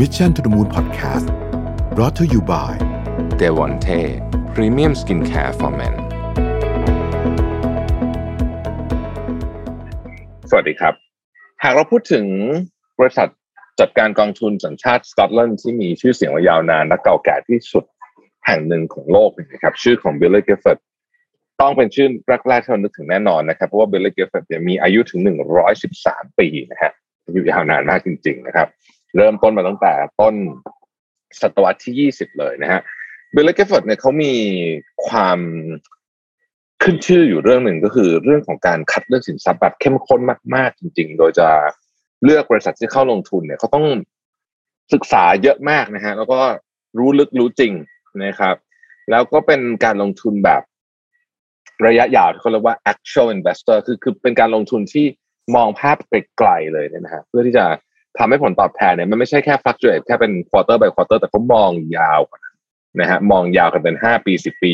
Mission to the Moon Podcast brought to you by เดวอนเทพรีเมียมสกินแคร์ for men สวัสดีครับ หากเราพูดถึงบริษัทจัดการกองทุนสัญชาติสกอตแลนด์ที่มีชื่อเสียงมายาวนานและเก่าแก่ที่สุดแห่งหนึ่งของโลกนะครับชื่อของบิลลี่เกฟเฟร์ต้องเป็นชื่อแรกๆที่เรานึกถึงแน่นอนนะครับ เพราะว่าบิลลี่เกฟเฟร์มีอายุถึง 113 ปีนะฮะอายุยาวนานมากจริง ๆ นะครับ เริ่มต้นมาตั้งแต่ต้นศตวรรษที่ 20 เลยนะฮะบิลลี่เกฟเฟร์ดเนี่ยเขามีความขึ้นชื่ออยู่เรื่องหนึ่งก็คือเรื่องของการคัดเลือกสินทรัพย์แบบเข้มข้นมาก ๆ จริง ๆ โดยจะเลือกบริษัทที่เข้าลงทุนเนี่ยเขาต้องศึกษาเยอะมากนะฮะแล้วก็รู้ลึกรู้จริงนะครับ แล้วก็เป็นการลงทุนแบบระยะยาวที่เขาเรียกว่า actual investor คือคือเป็นการลงทุนที่มองภาพไปไกลเลยนะฮะเพื่อที่จะ ทำให้ผลตอบแทนเนี่ยมันไม่ใช่แค่ fluctuate แค่เป็น quarter by quarter แต่เขามองยาวนะฮะมองยาวกันเป็นห้าปีสิบปี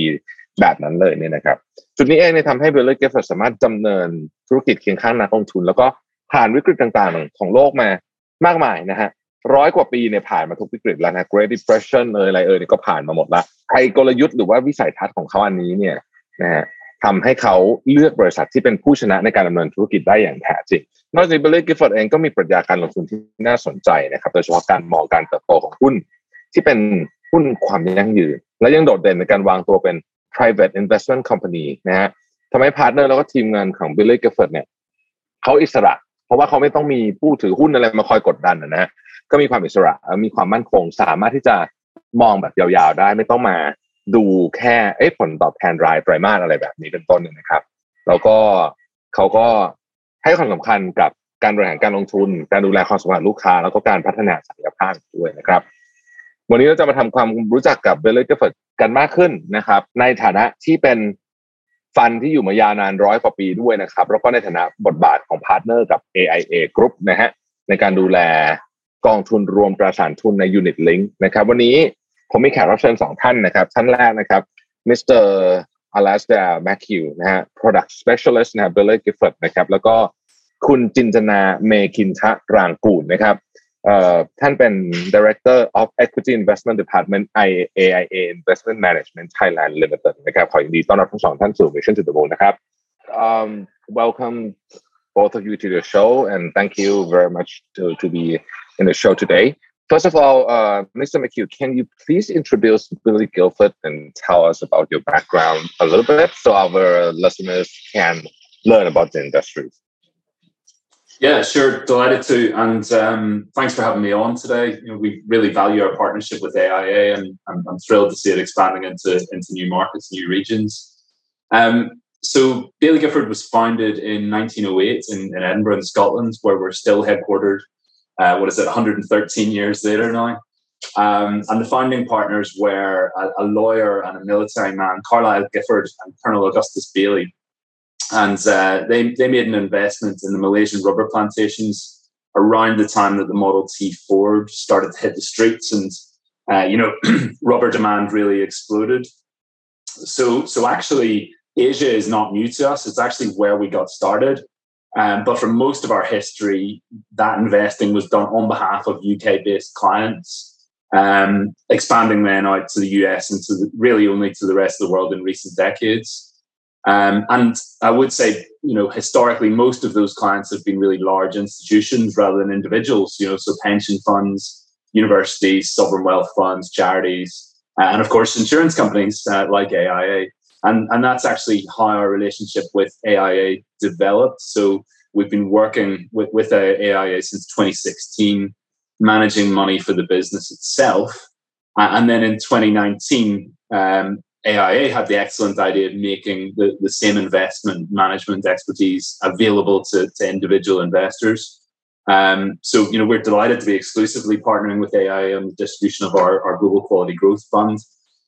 แบบนั้นเลยเนี่ยนะครับ จุดนี้เองเนี่ยทำให้เบลเลอร์เกฟสามารถดำเนินธุรกิจเคียงข้างนักลงทุน แล้วก็ผ่านวิกฤตต่างๆ ของโลกมามากมายนะฮะร้อยกว่าปีเนี่ยผ่านมาทุกวิกฤตแล้วนะ Great Depression เอยอะไรเอยเนี่ยก็ผ่านมาหมดละไอกลยุทธ์หรือว่าวิสัยทัศน์ของเขาอันนี้เนี่ยนะฮะ ทำให้เขาเลือกบริษัทที่เป็นผู้ชนะในการดำเนินธุรกิจได้อย่างแท้จริง นอกจากเบลเลอร์กิฟฟอร์ดเองก็มีปรัชญาการลงทุนที่น่าสนใจนะครับ โดยเฉพาะการมองการเติบโตของหุ้น ที่เป็นหุ้นความยั่งยืน และยังโดดเด่นในการวางตัวเป็น private investment company นะฮะทำให้พาร์ทเนอร์แล้วก็ทีมงานของ Billy Gifford เนี่ยเขาอิสระ เพราะว่าเขาไม่ต้องมีผู้ถือหุ้นอะไรมาคอยกดดันนะฮะก็มีความอิสระมีความมั่นคง สามารถที่จะมองแบบยาวๆได้ไม่ต้องมา ดูแค่เอ้ผลตอบแทนรายไตรมาสอะไรแบบนี้เป็นต้นนะครับ แล้วก็เขาก็ให้ความสำคัญกับการบริหารการลงทุน การดูแลความสัมพันธ์ลูกค้า แล้วก็การพัฒนาศักยภาพด้วยนะครับ วันนี้เราจะมาทำความรู้จักกับเบลเลอร์เกฟร์กันมากขึ้นนะครับ ในฐานะที่เป็นฟันที่อยู่มายาวนานร้อยกว่าปีด้วยนะครับ แล้วก็ในฐานะบทบาทของพาร์ทเนอร์กับ AIA Group นะฮะในการดูแลกองทุนรวมตราสารทุนใน Unit Link นะครับ วันนี้ ผมมีแขกรับเชิญสองท่านนะครับ ท่านแรกนะครับมิสเตอร์อลาสเดลแมคคิวนะฮะ product specialist นะครับเบลเลอร์กิฟเฟิร์ดนะครับ แล้วก็คุณจินจนาเมคินทะรางกูลนะครับเอ่อท่านเป็น Director of Equity Investment Department IAIA Investment Management Thailand Limited นะครับ ขอยินดีต้อนรับทั้งสองท่านสู่ Mission to the Moon นะครับ um, welcome both of you to the show and thank you very much to, to be in the show today First of all, uh, Mr. McHugh, can you please introduce Baillie Gifford and tell us about your background a little bit so our listeners can learn about the industry? Yeah, sure. Delighted to. And um, thanks for having me on today. You know, we really value our partnership with AIA, and I'm, I'm thrilled to see it expanding into, into new markets, new regions. Um, so, Baillie Gifford was founded in 1908 in, in Edinburgh, in Scotland, where we're still headquartered. Uh, what is it, 113 years later now? Um, and the founding partners were a, a, lawyer and a military man, Carlyle Gifford and Colonel Augustus Baillie and uh, they they made an investment in the Malaysian rubber plantations around the time that the Model T Ford started to hit the streets, and uh, you know, rubber demand really exploded. So so actually, Asia is not new to us. It's actually where we got started. Um, but for most of our history, that investing was done on behalf of UK based clients, um, expanding then out to the US and to the, really only to the rest of the world in recent decades. Um, and I would say, you know, historically, most of those clients have been really large institutions rather than individuals, you know, so pension funds, universities, sovereign wealth funds, charities, uh, and of course, insurance companies uh, like AIA. And, and that's actually how our relationship with AIA developed. So we've been working with, with AIA since 2016, managing money for the business itself. And then in 2019, um, AIA had the excellent idea of making the, the same investment management expertise available to, to individual investors. Um, so, you know, we're delighted to be exclusively partnering with AIA on the distribution of our, our Global Quality Growth Fund.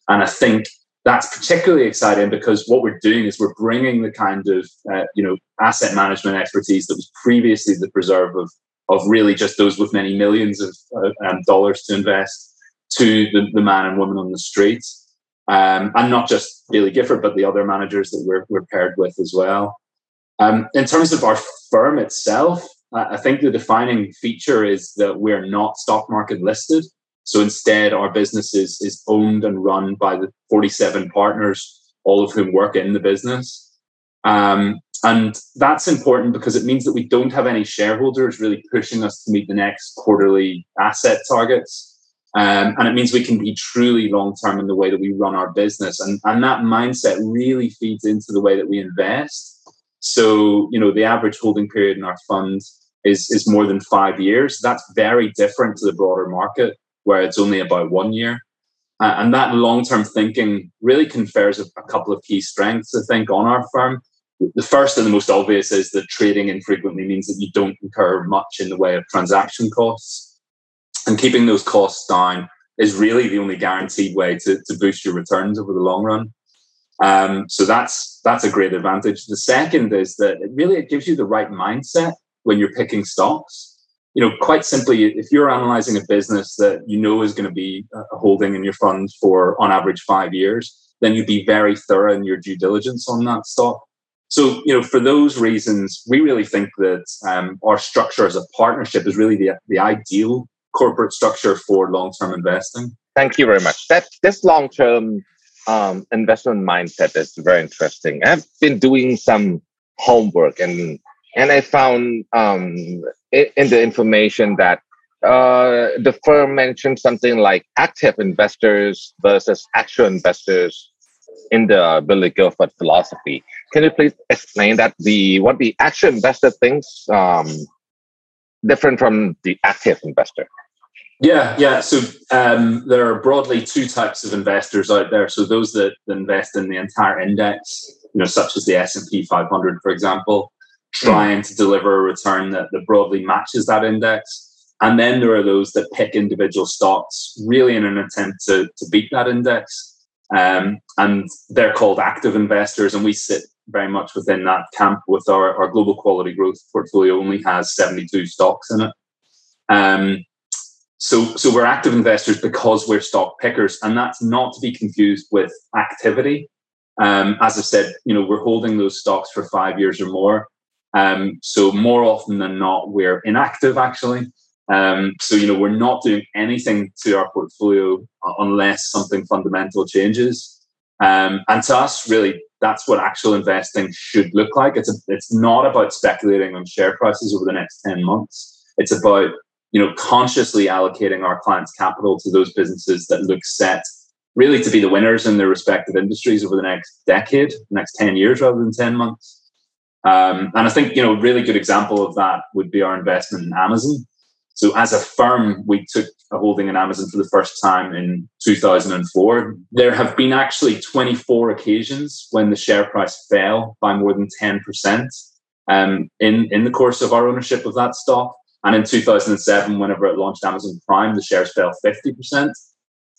And I think that's particularly exciting because what we're doing is we're bringing the kind of, uh, you know, asset management expertise that was previously the preserve of, of really just those with many millions of uh, um, dollars to invest to the, the man and woman on the streets um, and not just Baillie Gifford, but the other managers that we're, we're paired with as well. Um, in terms of our firm itself, I think the defining feature is that we're not stock market listed. So instead, our business is, is owned and run by the 47 partners, all of whom work in the business. Um, and that's important because it means that we don't have any shareholders really pushing us to meet the next quarterly asset targets. Um, and it means we can be truly long term in the way that we run our business. And, and that mindset really feeds into the way that we invest. So, you know, the average holding period in our fund is, is more than five years. That's very different to the broader market where it's only about one year. And that long term thinking really confers a, a couple of key strengths, I think, on our firm. The first and the most obvious is that trading infrequently means that you don't incur much in the way of transaction costs and keeping those costs down is really the only guaranteed way to, to boost your returns over the long run. Um, so that's that's a great advantage. The second is that it really it gives you the right mindset when you're picking stocks. You know, quite simply, if you're analyzing a business that you know is going to be a holding in your fund for on average five years, then you'd be very thorough in your due diligence on that stock. So, you know, for those reasons, we really think that um, our structure as a partnership is really the, the ideal corporate structure for long-term investing. Thank you very much. That this long-term um, investment mindset is very interesting. I've been doing some homework and and I found um, in the information that uh, the firm mentioned something like active investors versus actual investors in the Baillie Gifford philosophy. Can you please explain that the what the actual investor thinks um, different from the active investor? Yeah, yeah. So um, there are broadly two types of investors out there. So those that invest in the entire index, you know, such as the S and P 500, for example, trying to deliver a return that, that broadly matches that index. And then there are those that pick individual stocks, really in an attempt to, to beat that index. Um, and they're called active investors, and we sit very much within that camp. With our, our global quality growth portfolio, only has 72 stocks in it. Um, so, so we're active investors because we're stock pickers, and that's not to be confused with activity. Um, as I said, you know, we're holding those stocks for five years or more. Um, so more often than not, we're inactive actually. Um, so you know, we're not doing anything to our portfolio unless something fundamental changes. Um, and to us, really, that's what actual investing should look like. It's a, it's not about speculating on share prices over the next ten months. It's about you know, consciously allocating our clients' capital to those businesses that look set really to be the winners in their respective industries over the next decade, next 10 years rather than 10 months. Um, and I think, you know, a really good example of that would be our investment in Amazon. So as a firm, we took a holding in Amazon for the first time in 2004. There have been actually 24 occasions when the share price fell by more than 10% um, in, in the course of our ownership of that stock. And in 2007, whenever it launched Amazon Prime, the shares fell 50%.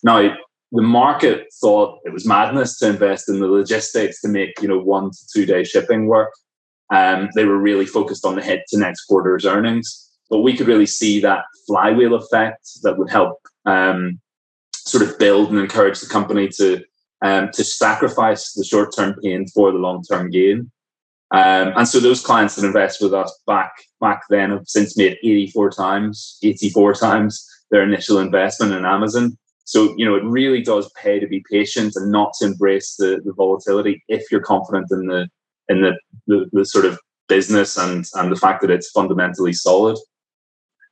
Now, the market thought it was madness to invest in the logistics to make, you know, one to two day shipping work. Um, they were really focused on the hit to next quarter's earnings. But we could really see that flywheel effect that would help um, sort of build and encourage the company to um, to sacrifice the short term pain for the long term gain. Um, and so those clients that invest with us back back then have since made 84 times, 84 times their initial investment in Amazon. So, you know, it really does pay to be patient and not to embrace the, the volatility if you're confident in the in the, the, the sort of business and and the fact that it's fundamentally solid.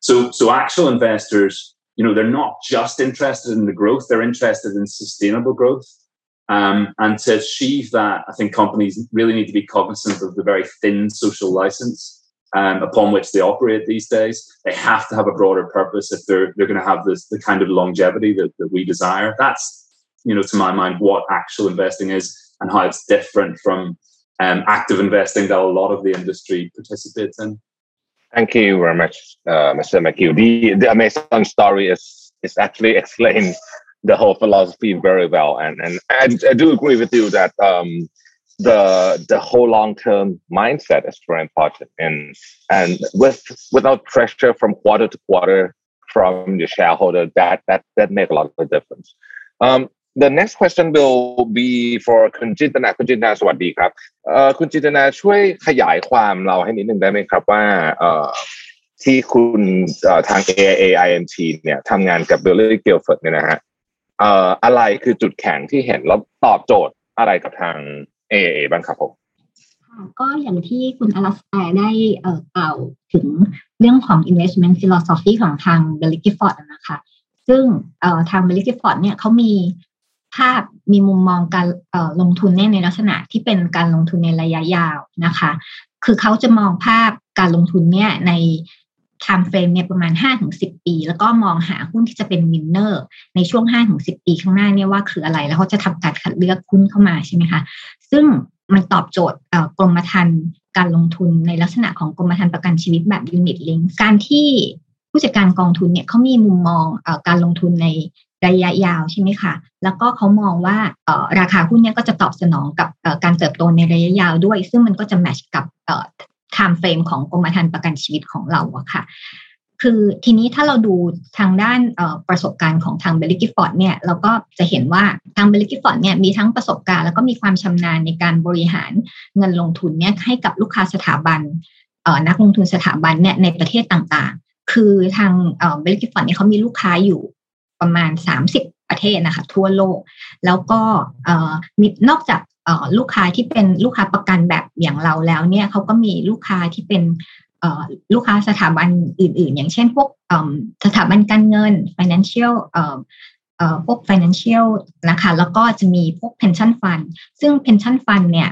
So so actual investors, you know, they're not just interested in the growth, they're interested in sustainable growth. Um, and to achieve that, I think companies really need to be cognizant of the very thin social license um, upon which they operate these days. They have to have a broader purpose if they're they're going to have this the kind of longevity that, that we desire. That's you know to my mind what actual investing is and how it's different from um, active investing that a lot of the industry participates in. Thank you very much, uh, Mr. McHugh. The the Amazon story is is actually explains the whole philosophy very well, and and I, I do agree with you that um, the the whole long term mindset is very important, and and with without pressure from quarter to quarter from the shareholder, that that that make a lot of difference. Um, the next question will be for คุณจินตนาคุณจินตนาสวัสดีครับเอ่อคุณจินตนาช่วยขยายความเราให้นิดนึงได้ไหมครับว่าเอ่อที่คุณทาง AAINT เนี่ยทำงานกับ Billy Guilford เนี่ยนะฮะอะไรคือจุดแข็งที่เห็นแล้วตอบโจทย์อะไรกับทาง AAA บ้างครับผมก็อย่างที่คุณอลาสแตได้กล่าวถึงเรื่องของ investment philosophy ของทาง b e l l y Gifford นะคะ ซึ่งทาง b e l l y Gifford เนี่ยเขามี ภาพมีมุมมองการลงทุนในลักษณะที่เป็นการลงทุนในระยะยาวนะคะ คือเขาจะมองภาพการลงทุนเนี่ยใน time frame เนี่ยประมาณ 5-10 ปี แล้วก็มองหาหุ้นที่จะเป็นวินเนอร์ในช่วง 5-10 ปีข้างหน้าเนี่ยว่าคืออะไร แล้วเขาจะทำการคัดเลือกหุ้นเข้ามาใช่ไหมคะ ซึ่งมันตอบโจทย์กรมธรรม์การลงทุนในลักษณะของกรมธรรม์ประกันชีวิตแบบยูนิตลิงการที่ผู้จัดการกองทุนเนี่ยเขามีมุมมองอการลงทุนใน ระยะยาวใช่ไหมคะ แล้วก็เขามองว่าราคาหุ้นเนี่ยก็จะตอบสนองกับการเติบโตในระยะยาวด้วย ซึ่งมันก็จะแมชกับ time frame ของกรมธรรม์ประกันชีวิตของเราอะค่ะ คือทีนี้ถ้าเราดูทางด้านประสบการณ์ของทางเบลลิกิฟอร์ดเนี่ยเราก็จะเห็นว่าทางเบลลิกิฟอร์ดเนี่ยมีทั้งประสบการณ์แล้วก็มีความชำนาญในการบริหารเงินลงทุนเนี่ยให้กับลูกค้าสถาบันนักลงทุนสถาบันเนี่ยในประเทศต่างๆ คือทางเบลลิกิฟอร์ดเนี่ยเขามีลูกค้าอยู่ ประมาณ 30 ประเทศนะคะทั่วโลก แล้วก็มีนอกจากลูกค้าที่เป็นลูกค้าประกันแบบอย่างเราแล้วเนี่ยเขาก็มีลูกค้าที่เป็นลูกค้าสถาบันอื่น ๆ อย่างเช่นพวกสถาบันการเงิน financial พวก financial นะคะแล้วก็จะมีพวก pension fund ซึ่ง pension fund เนี่ย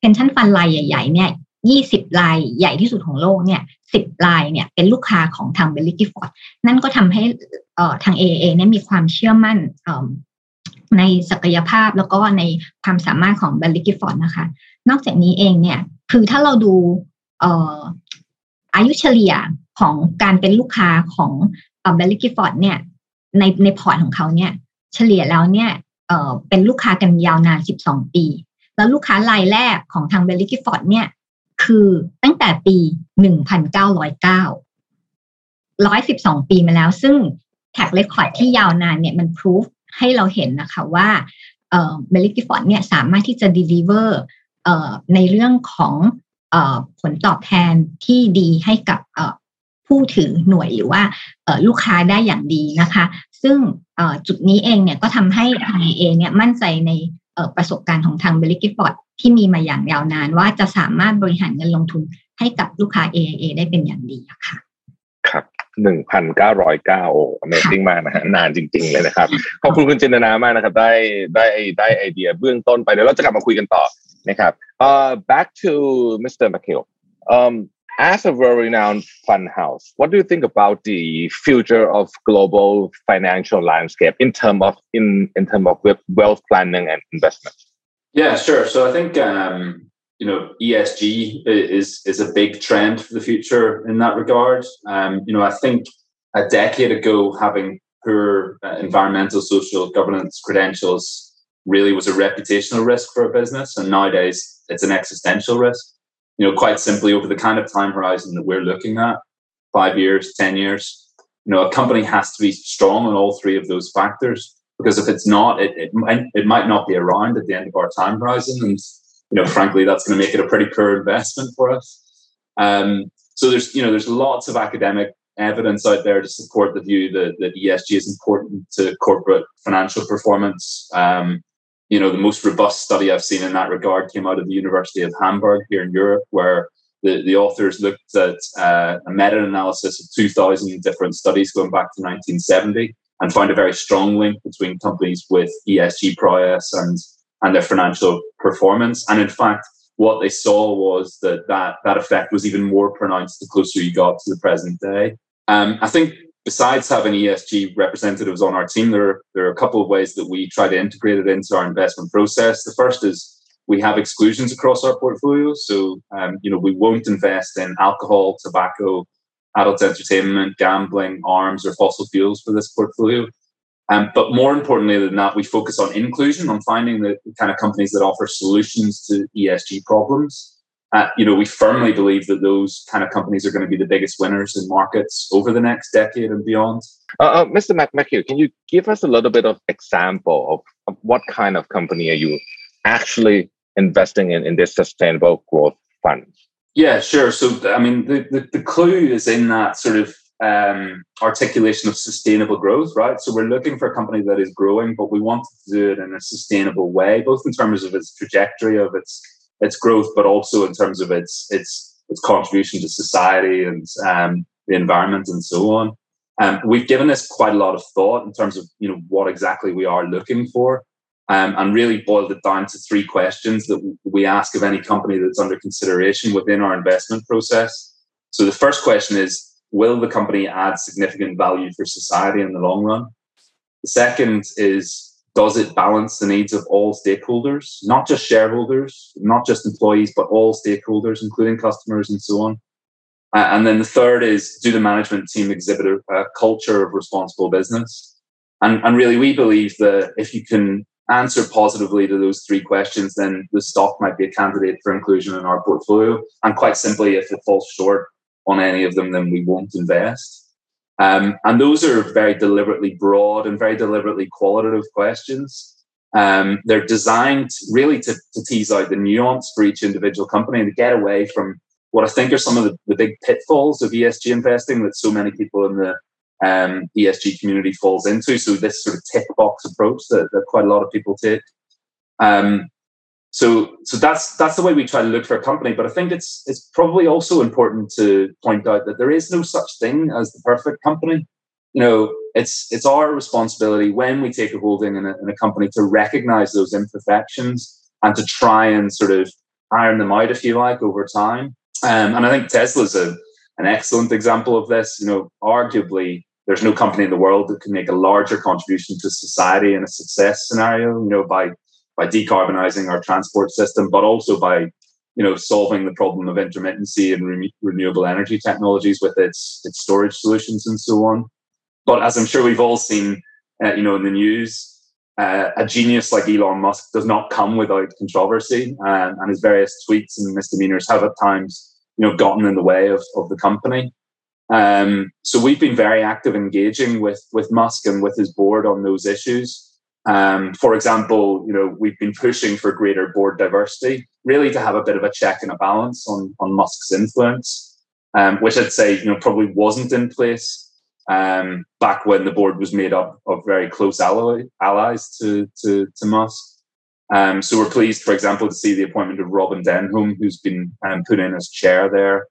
pension fund รายใหญ่ ๆ เนี่ย 20รายใหญ่ที่สุดของโลกเนี่ย10รายเนี่ยเป็นลูกค้าของทาง b e l l y Gifford นั่นก็ทำให้ทาง AAA เนี่ยมีความเชื่อมั่นในศักยภาพแล้วก็ในความสามารถของเบลลิกิฟอร์ดนะคะ นอกจากนี้เองเนี่ยคือถ้าเราดูอายุเฉลี่ยของการเป็นลูกค้าของเบลลิกิฟอร์ดเนี่ยในในพอร์ตของเขาเนี่ยเฉลี่ยแล้วเนี่ยเป็นลูกค้ากันยาวนาน 12 ปี แล้วลูกค้ารายแรกของทางเบลลิกิฟอร์ดเนี่ย คือตั้งแต่ปี 1909 112 ปีมาแล้ว ซึ่งแท็กเรคคอร์ดที่ยาวนานเนี่ยมันพิสูจให้เราเห็นนะคะว่าเบลลิกิฟอร์ดเนี่ยสามารถที่จะ deliver ในเรื่องของผลตอบแทนที่ดีให้กับผู้ถือหน่วยหรือว่าลูกค้าได้อย่างดีนะคะ ซึ่งจุดนี้เองเนี่ยก็ทำให้ทางเอเนี่ยมั่นใจในประสบการณ์ของทางเบลลิกิฟอร์ด ที่มีมาอย่างยาวนานว่าจะสามารถบริหารเงินลงทุนให้กับลูกค้า AIA ได้เป็นอย่างดีค่ะ ครับหนึ่งพันเก้าร้อยเก้าโอ้ Amazing มากนะฮะนานจริง ๆ เลยนะครับ ขอบคุณคุณจินตนามากนะครับ ได้ได้ได้ไอเดียเบื้องต้นไปเดี๋ยวเราจะกลับมาคุยกันต่อนะครับ uh back to Mr. McHale um as a world-renowned fund house what do you think about the future of global financial landscape in terms of in in terms of wealth planning and investment yeah sure so I think um you know ESG is is a big trend for the future in that regard. Um, you know, I think a decade ago, having poor uh, environmental, social governance credentials really was a reputational risk for a business, and nowadays it's an existential risk. You know, quite simply, over the kind of time horizon that we're looking at, five years, ten years, you know, a company has to be strong on all three of those factors. Because if it's not, it, it might it might not be around at the end of our time horizon, and you know, frankly, that's going to make it a pretty poor investment for us. Um, so there's, you know, there's lots of academic evidence out there to support the view that, that ESG is important to corporate financial performance. Um, you know, the most robust study I've seen in that regard came out of the University of Hamburg here in Europe, where the, the authors looked at uh, a meta-analysis of 2,000 different studies going back to 1970 and found a very strong link between companies with ESG prowess and and their financial performance. And in fact, what they saw was that that, that effect was even more pronounced the closer you got to the present day. Um, I think besides having ESG representatives on our team, there, there are a couple of ways that we try to integrate it into our investment process. The first is we have exclusions across our portfolio. So, um, you know, we won't invest in alcohol, tobacco, adult entertainment, gambling, arms, or fossil fuels for this portfolio. Um, but more importantly than that, we focus on inclusion, on finding the, kind of companies that offer solutions to ESG problems. Uh, you know, we firmly believe that those kind of companies are going to be the biggest winners in markets over the next decade and beyond. Uh, uh, Mr. McMahon, can you give us a little bit of example of, of what kind of company are you actually investing in in this sustainable growth funds? Yeah, sure. So, I mean, the, the, the clue is in that sort of um, articulation of sustainable growth, right? So, we're looking for a company that is growing, but we want to do it in a sustainable way, both in terms of its trajectory of its its growth, but also in terms of its its its contribution to society and um, the environment and so on. Um, we've given this quite a lot of thought in terms of you know what exactly we are looking for, um, and really boiled it down to three questions that we ask of any company that's under consideration within our investment process. So the first question is, will the company add significant value for society in the long run? The second is, does it balance the needs of all stakeholders, not just shareholders, not just employees, but all stakeholders, including customers and so on? Uh, and then the third is, do the management team exhibit a, a culture of responsible business? And, and really, we believe that if you can answer positively to those three questions, then the stock might be a candidate for inclusion in our portfolio. And quite simply, if it falls short on any of them, then we won't invest. Um, and those are very deliberately broad and very deliberately qualitative questions. Um, they're designed really to, to, tease out the nuance for each individual company and to get away from what I think are some of the, the big pitfalls of ESG investing that so many people in the um, ESG community falls into. So this sort of tick box approach that, that quite a lot of people take. Um, so so that's that's the way we try to look for a company. But I think it's it's probably also important to point out that there is no such thing as the perfect company. You know, it's it's our responsibility when we take a holding in a, in a company to recognize those imperfections and to try and sort of iron them out, if you like, over time. Um, and I think Tesla's a, an excellent example of this. You know, arguably there's no company in the world that can make a larger contribution to society in a success scenario, you know, by by decarbonizing our transport system, but also by you know solving the problem of intermittency and re- renewable energy technologies with its its storage solutions and so on. But as I'm sure we've all seen, uh, you know, in the news, uh, a genius like Elon Musk does not come without controversy, um, and his various tweets and misdemeanors have at times, you know, gotten in the way of, of the company. Um, so we've been very active engaging with with Musk and with his board on those issues. Um, for example, you know we've been pushing for greater board diversity, really to have a bit of a check and a balance on on Musk's influence, um, which I'd say you know probably wasn't in place um, back when the board was made up of very close ally, allies to to, to Musk. Um, so we're pleased, for example, to see the appointment of Robin Denholm, who's been um, put in as chair there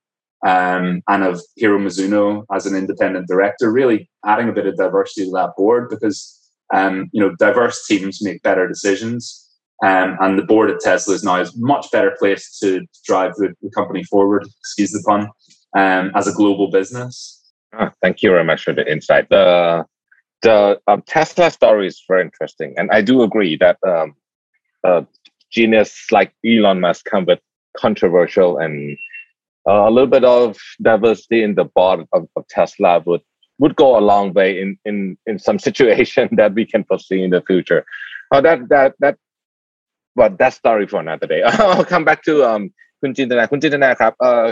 um, and of Hiro Mizuno as an independent director, really adding a bit of diversity to that board because um, you know diverse teams make better decisions. Um, and the board at Tesla is now a much better placed to drive the, the company forward, excuse the pun, um, as a global business. Ah, thank you very much for the insight. The the um, Tesla story is very interesting, and I do agree that um, uh, genius like Elon Musk come with controversial and uh, a little bit of diversity in the board of, of, Tesla would would go a long way in in in some situation that we can foresee in the future. Uh, that that that but that story for another day. I'll come back to um คุณจินตนาคุณจินตนาครับเอ่อ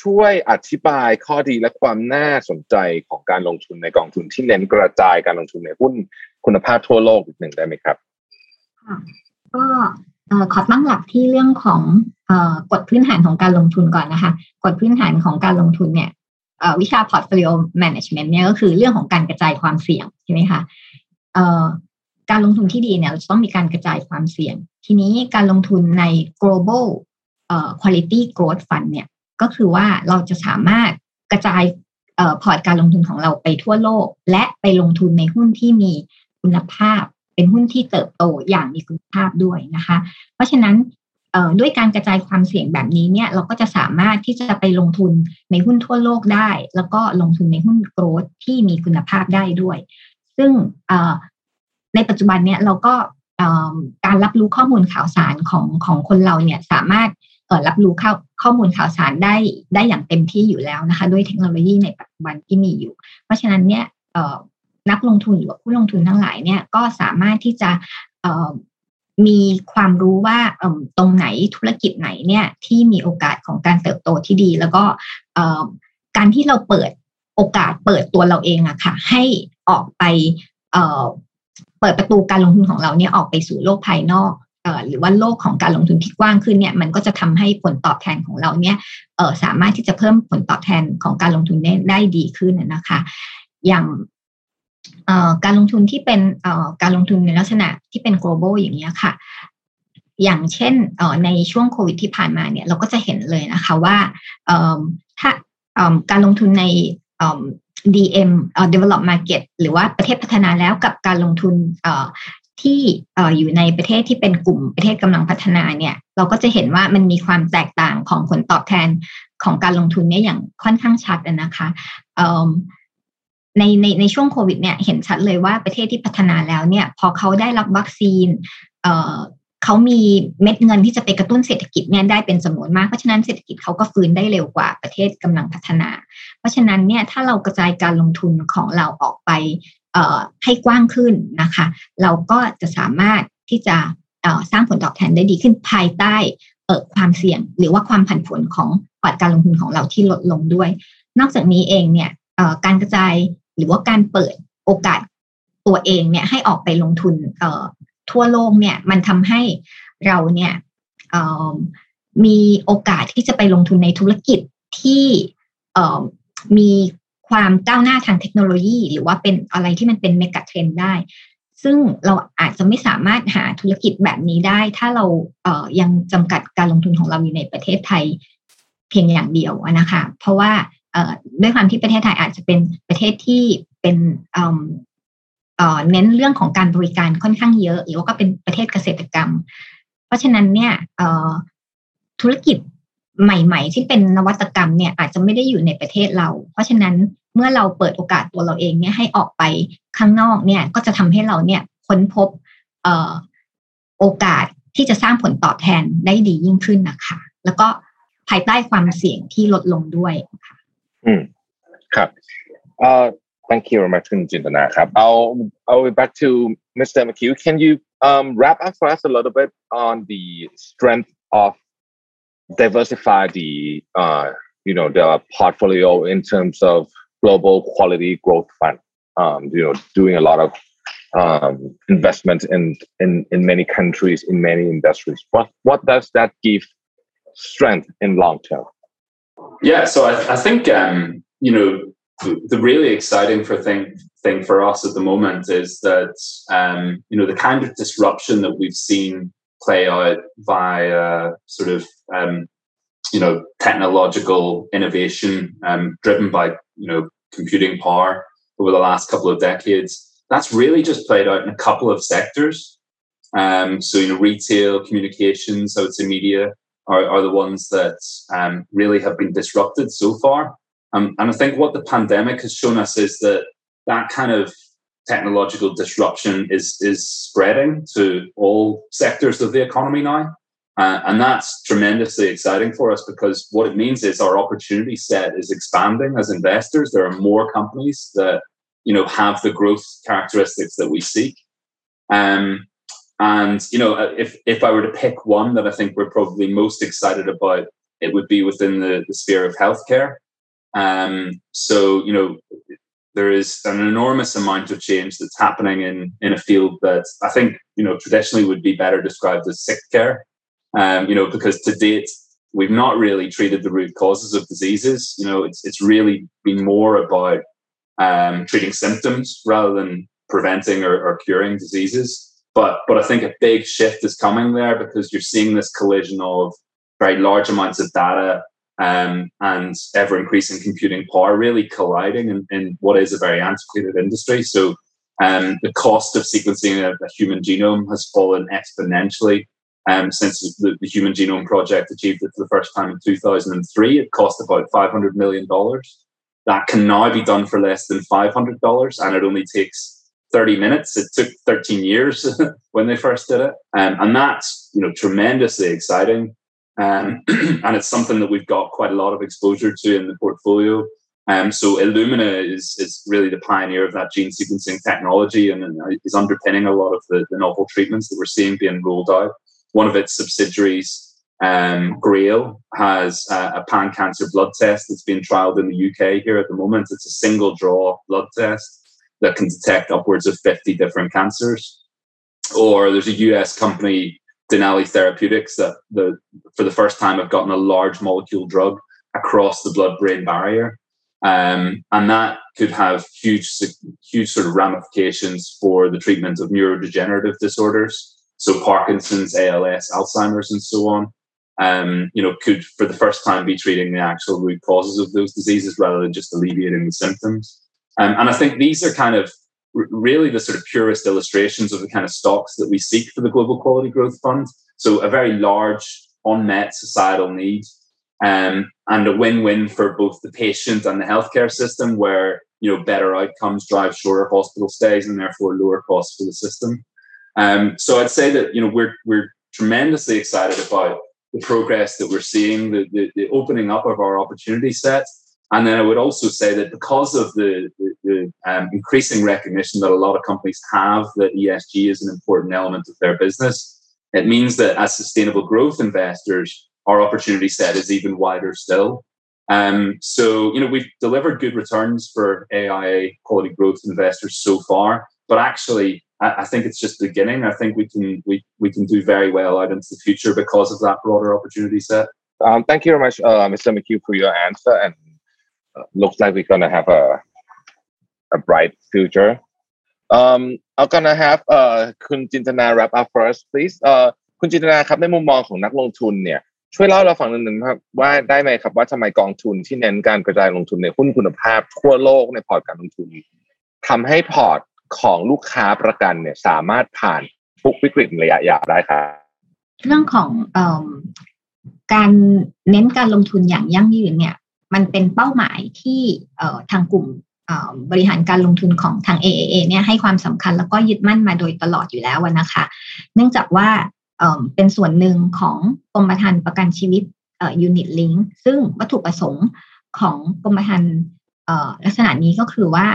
ช่วยอธิบายข้อดีและความน่าสนใจของการลงทุนในกองทุนที่เน้นกระจายการลงทุนในหุ้นคุณภาพทั่วโลกอีกหนึ่งได้ไหมครับก็ ขอตั้งหลักที่เรื่องของกฎพื้นฐานของการลงทุนก่อนนะคะกฎพื้นฐานของการลงทุนเนี่ยวิชา portfolio management เนี่ยก็คือเรื่องของการกระจายความเสี่ยงใช่ไหมคะการลงทุนที่ดีเนี่ยต้องมีการกระจายความเสี่ยง ทีนี้การลงทุนใน global quality growth fund เนี่ยก็คือว่าเราจะสามารถกระจายพอร์ตการลงทุนของเราไปทั่วโลก และไปลงทุนในหุ้นที่มีคุณภาพ เป็นหุ้นที่เติบโตอย่างมีคุณภาพด้วยนะคะ เพราะฉะนั้นด้วยการกระจายความเสี่ยงแบบนี้เนี่ยเราก็จะสามารถที่จะไปลงทุนในหุ้นทั่วโลกได้ แล้วก็ลงทุนในหุ้นโกรดที่มีคุณภาพได้ด้วย ซึ่งในปัจจุบันเนี่ยเราก็การรับรู้ข้อมูลข่าวสารของของคนเราเนี่ยสามารถรับรู้ข้อข้อมูลข่าวสารได้ได้อย่างเต็มที่อยู่แล้วนะคะ ด้วยเทคโนโลยีในปัจจุบันที่มีอยู่ เพราะฉะนั้นเนี่ย นักลงทุนหรือผู้ลงทุนทั้งหลายเนี่ยก็สามารถที่จะมีความรู้ว่าตรงไหนธุรกิจไหนเนี่ยที่มีโอกาสของการเติบโตที่ดี แล้วก็การที่เราเปิดโอกาสเปิดตัวเราเองอะค่ะ ให้ออกไปเปิดประตูการลงทุนของเราเนี่ยออกไปสู่โลกภายนอกหรือว่าโลกของการลงทุนที่กว้างขึ้นเนี่ยมันก็จะทำให้ผลตอบแทนของเราเนี่ยสามารถที่จะเพิ่มผลตอบแทนของการลงทุนได้ดีขึ้นนะคะ อย่าง การลงทุนที่เป็นการลงทุนในลักษณะที่เป็น global อย่างนี้ค่ะ อย่างเช่นในช่วงโควิดที่ผ่านมาเนี่ยเราก็จะเห็นเลยนะคะว่าถ้าการลงทุนใน DM develop market หรือว่าประเทศพัฒนาแล้วกับการลงทุนที่อยู่ในประเทศที่เป็นกลุ่มประเทศกำลังพัฒนาเนี่ยเราก็จะเห็นว่ามันมีความแตกต่างของผลตอบแทนของการลงทุนเนี่ยอย่างค่อนข้างชัดนะคะ ในในในช่วงโควิดเนี่ยเห็นชัดเลยว่าประเทศที่พัฒนาแล้วเนี่ยพอเขาได้รับวัคซีนเขามีเม็ดเงินที่จะไปกระตุ้นเศรษฐกิจเนี่ยได้เป็นจำนวนมาก เพราะฉะนั้นเศรษฐกิจเขาก็ฟื้นได้เร็วกว่าประเทศกำลังพัฒนา เพราะฉะนั้นเนี่ยถ้าเรากระจายการลงทุนของเราออกไปให้กว้างขึ้นนะคะ เราก็จะสามารถที่จะสร้างผลตอบแทนได้ดีขึ้นภายใต้ความเสี่ยง หรือว่าความผันผวนของพอร์ตการลงทุนของเราที่ลดลงด้วย นอกจากนี้เองเนี่ยการกระจาย หรือว่าการเปิดโอกาสตัวเองเนี่ยให้ออกไปลงทุนทั่วโลกเนี่ยมันทำให้เราเนี่ยมีโอกาสที่จะไปลงทุนในธุรกิจที่มีความก้าวหน้าทางเทคโนโลยี หรือว่าเป็นอะไรที่มันเป็นเมกะเทรนได้ ซึ่งเราอาจจะไม่สามารถหาธุรกิจแบบนี้ได้ ถ้าเราเยังจำกัดการลงทุนของเราอยู่ในประเทศไทย เพียงอย่างเดียวนะคะ เพราะว่า ด้วยความที่ประเทศไทยอาจจะเป็นประเทศที่เป็นเน้นเรื่องของการบริการค่อนข้างเยอะหรือว่าก็เป็นประเทศเกษตรกรรม เพราะฉะนั้นเนี่ยธุรกิจใหม่ ๆ ที่เป็นนวัตกรรมเนี่ยอาจจะไม่ได้อยู่ในประเทศเรา เพราะฉะนั้นเมื่อเราเปิดโอกาสตัวเราเองเนี่ยให้ออกไปข้างนอกเนี่ยก็จะทำให้เราเนี่ยค้นพบโอกาสที่จะสร้างผลตอบแทนได้ดียิ่งขึ้นนะคะ แล้วก็ภายใต้ความเสี่ยงที่ลดลงด้วยค่ะ อืมครับ uh thank you very much คุณจินตนาครับ I'll I'll be back to Mr. McHugh can you um wrap up for us a little bit on the strength of diversify the uh you know the portfolio in terms of global quality growth fund um you know doing a lot of um investment in in in many countries in many industries what what does that give strength in long term Yeah, so I, I think um, you know the, really exciting for thing thing for us at the moment is that um, you know the kind of disruption that we've seen play out via sort of um, you know technological innovation um, driven by you know computing power over the last couple of decades. That's really just played out in a couple of sectors. Um, so you know, retail, communications, I would say media, are, are the ones that um, really have been disrupted so far. Um, and I think what the pandemic has shown us is that that kind of technological disruption is is spreading to all sectors of the economy now. Uh, and that's tremendously exciting for us because what it means is our opportunity set is expanding as investors. There are more companies that you know have the growth characteristics that we seek. Um, and you know, uh, if if I were to pick one that I think we're probably most excited about, it would be within the, the sphere of healthcare. Um, so you know, there is an enormous amount of change that's happening in in a field that I think you know traditionally would be better described as sick care. Um, you know, because to date we've not really treated the root causes of diseases. You know, it's it's really been more about um, treating symptoms rather than preventing or, or curing diseases. But but I think a big shift is coming there because you're seeing this collision of very large amounts of data um, and ever increasing computing power really colliding in, in, what is a very antiquated industry. So um, the cost of sequencing a, a, human genome has fallen exponentially um, since the, the, Human Genome Project achieved it for the first time in 2003. It cost about $500 million. That can now be done for less than $500, and it only takes 30 minutes. It took 13 years when they first did it. Um, and that's, you know, tremendously exciting. Um, and it's something that we've got quite a lot of exposure to in the portfolio. Um, so Illumina is, is really the pioneer of that gene sequencing technology and, and is underpinning a lot of the, the, novel treatments that we're seeing being rolled out. One of its subsidiaries, um, Grail, has a, a pan cancer blood test that's being trialed in the UK here at the moment. It's a single draw blood test that can detect upwards of 50 different cancers. Or there's a US company Denali Therapeutics that the for the first time have gotten a large molecule drug across the blood-brain barrier, um, and that could have huge, huge sort of ramifications for the treatment of neurodegenerative disorders, so Parkinson's, ALS, Alzheimer's, and so on. Um, you know, could for the first time be treating the actual root causes of those diseases rather than just alleviating the symptoms. Um, and I think these are kind of really the sort of purest illustrations of the kind of stocks that we seek for the Global Quality Growth Fund. So a very large unmet societal need um, and a win-win for both the patient and the healthcare system where you know better outcomes drive shorter hospital stays and therefore lower costs for the system. Um, so I'd say that you know we're we're tremendously excited about the progress that we're seeing, the, the, the opening up of our opportunity set, and then I would also say that because of the, the, the um, increasing recognition that a lot of companies have that ESG is an important element of their business, it means that as sustainable growth investors, our opportunity set is even wider still. Um, so, you know, we've delivered good returns for AIA quality growth investors so far, but actually, I, think it's just beginning. I think we can we we can do very well out into the future because of that broader opportunity set. Um, thank you very much, uh, Mr. McHugh, for your answer and looks like we're gonna have a a bright future. Um, I'm gonna have uh คุณจินตนา wrap up first please เอ่อคุณจินตนาครับในมุมมองของนักลงทุนเนี่ยช่วยเล่าเราฟังหนึ่งครับว่าได้ไหมครับว่าทำไมกองทุนที่เน้นการกระจายลงทุนในหุ้นคุณภาพ ทั่วโลกในพอร์ตการลงทุนทำให้พอร์ตของลูกค้าประกันเนี่ยสามารถผ่านทุกวิกฤตระยะยาวได้ครับเรื่องของอการเน้นการลงทุนอย่างยั่งยืนเนี่ย มันเป็นเป้าหมายที่ทางกลุ่มบริหารการลงทุนของทาง AAA เนี่ยให้ความสำคัญแล้วก็ยึดมั่นมาโดยตลอดอยู่แล้วนะคะ เนื่องจากว่าเป็นส่วนหนึ่งของกรมธรรม์ประกันชีวิตยูนิตลิงซึ่งวัตถุประสงค์ของกรมธรรม์ลักษณะนี้ก็คือว่า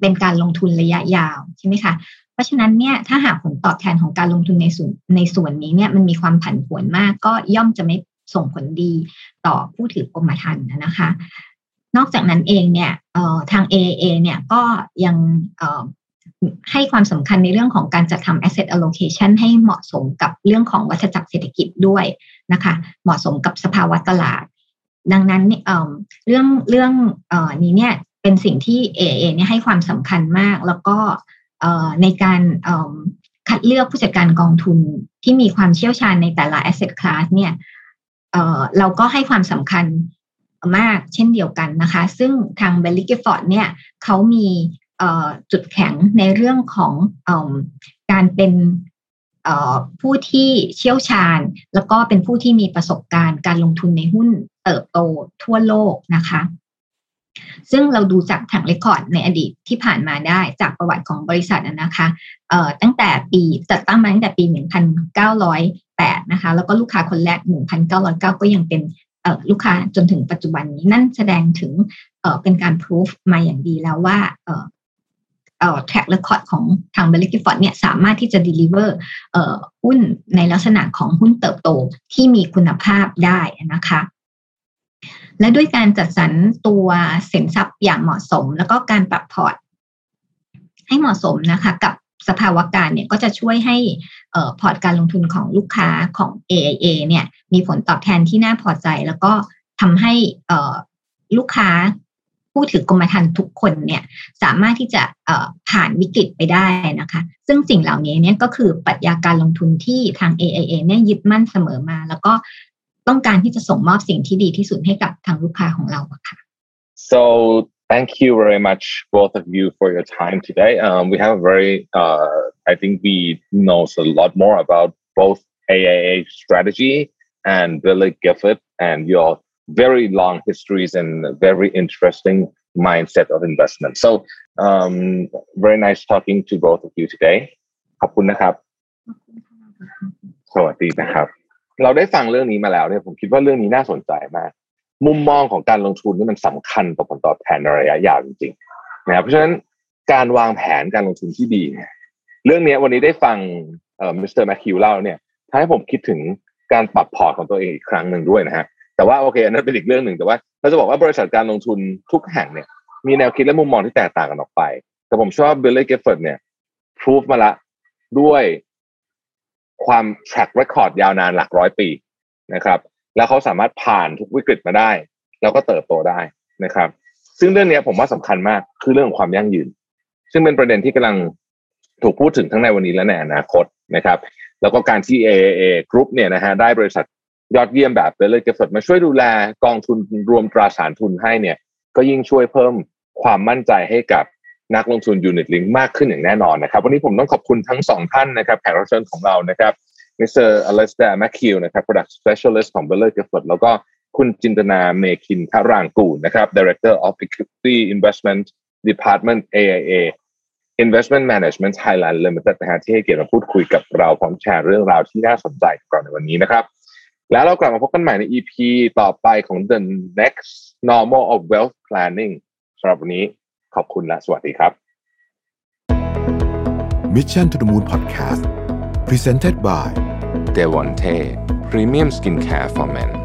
เป็นการลงทุนระยะยาวใช่ไหมคะเพราะฉะนั้นเนี่ยถ้าหากผลตอบแทนของการลงทุนในส่วนในส่วนนี้เนี่ยมันมีความผันผวนมากก็ย่อมจะไม่ ส่งผลดีต่อผู้ถือกรมธรรม์นะคะ นอกจากนั้นเองเนี่ยทาง AAA เนี่ยก็ยังให้ความสำคัญในเรื่องของการจัดทำ asset allocation ให้เหมาะสมกับเรื่องของวัฏจักรเศรษฐกิจด้วยนะคะ เหมาะสมกับสภาวะตลาด ดังนั้นเรื่องเรื่องนี้เนี่ยเป็นสิ่งที่ AA เนี่ยให้ความสำคัญมาก แล้วก็ในการคัดเลือกผู้จัดการกองทุนที่มีความเชี่ยวชาญในแต่ละ asset class เนี่ย เราก็ให้ความสำคัญมากเช่นเดียวกันนะคะ ซึ่งทางเบลลิกฟอร์ดเนี่ยเขามีจุดแข็งในเรื่องของอการเป็นผู้ที่เชี่ยวชาญ แล้วก็เป็นผู้ที่มีประสบการณ์การลงทุนในหุ้นเติบโตทั่วโลกนะคะ ซึ่งเราดูจากถังเรคคอร์ดในอดีตที่ผ่านมาได้จากประวัติของบริษัทนะคะตั้งแต่ปีจัดตั้งมาตั้งแต่ปี 1908นะคะแล้วก็ลูกค้าคนแรก 1909 ก็ยังเป็นลูกค้าจนถึงปัจจุบันนี้นั่นแสดงถึงเป็นการพิสูจมาอย่างดีแล้วว่าเอ่อ track record ของทางเบลลิกิฟอร์ดเนี่ยสามารถที่จะ deliver เอ่อหุ้นในลักษณะของหุ้นเติบโตที่มีคุณภาพได้นะคะและด้วยการจัดสรรตัวสินทรัพย์อย่างเหมาะสม แล้วก็การปรับพอร์ตให้เหมาะสมนะคะ กับ สภาวะการเนี่ยก็จะช่วยให้พอร์ตการลงทุนของลูกค้าของ AIA เนี่ยมีผลตอบแทนที่น่าพอใจ แล้วก็ทำให้ลูกค้าผู้ถือกรมธรรม์ทุกคนเนี่ยสามารถที่จะผ่านวิกฤตไปได้นะคะ ซึ่งสิ่งเหล่านี้เนี่ยก็คือปรัชญาการลงทุนที่ทาง AIA เนี่ยยึดมั่นเสมอมา แล้วก็ต้องการที่จะส่งมอบสิ่งที่ดีที่สุดให้กับทางลูกค้าของเราค่ะ so thank you very much, both of you, for your time today. Um, we have a very, uh, I think we know a lot more about both AIA strategy and Baillie Gifford and your very long histories and very interesting mindset of investment. So, um, very nice talking to both of you today. ขอบคุณนะครับ สวัสดีนะครับ มุมมองของการลงทุนนี่มันสำคัญต่อผลตอบแทนในระยะยาวจริงๆนะครับเพราะฉะนั้นการวางแผนการลงทุนที่ดีเนี่ยเรื่องนี้วันนี้ได้ฟังเอ่อมิสเตอร์แมคคิวเล่าเนี่ยทำให้ผมคิดถึงการปรับพอร์ตของตัวเองอีกครั้งหนึ่งด้วยนะฮะแต่ว่าโอเคอันนั้นเป็นอีกเรื่องหนึ่งแต่ว่าเราจะบอกว่าบริษัทการลงทุนทุกแห่งเนี่ย มีแนวคิดและมุมมองที่แตกต่างกันออกไป แต่ผมชอบเบลลี่เกฟเฟิร์ดเนี่ยพิสูจมาละด้วยความ track record ยาวนานหลักร้อยปีนะครับ แล้วเขาสามารถผ่านทุกวิกฤตมาได้ แล้วก็เติบโตได้นะครับ ซึ่งเรื่องนี้ผมว่าสำคัญมากคือเรื่องของความยั่งยืน ซึ่งเป็นประเด็นที่กำลังถูกพูดถึงทั้งในวันนี้และในอนาคตนะครับ แล้วก็การที่ AAA Group เนี่ยนะฮะได้บริษัทยอดเยี่ยมแบบเบลเลอร์เกฟมาช่วยดูแลกองทุนรวมตราสารทุนให้เนี่ย ก็ยิ่งช่วยเพิ่มความมั่นใจให้กับนักลงทุนยูนิตลิงมากขึ้นอย่างแน่นอนนะครับ วันนี้ผมต้องขอบคุณทั้งสองท่านนะครับแขกรับเชิญของเรานะครับ มิสเตอร์อเลสเตอร์แมคคิวนะครับ product specialist ของเบลเลอร์เกฟแล้วก็คุณจินตนาเมคินทารางกูนะครับ director of equity investment department AIA Investment Management Thailand Limited นะฮะที่ให้เกียรติมาพูดคุยกับเราพร้อมแชร์เรื่องราวที่น่าสนใจก่อนในวันนี้นะครับ แล้วเรากลับมาพบกันใหม่ใน EP ต่อไปของ The Next Normal of Wealth Planning สำหรับวันนี้ขอบคุณและสวัสดีครับ Mission to the Moon Podcast Presented by เดวอนเทพรีเมียมสกินแคร์ for men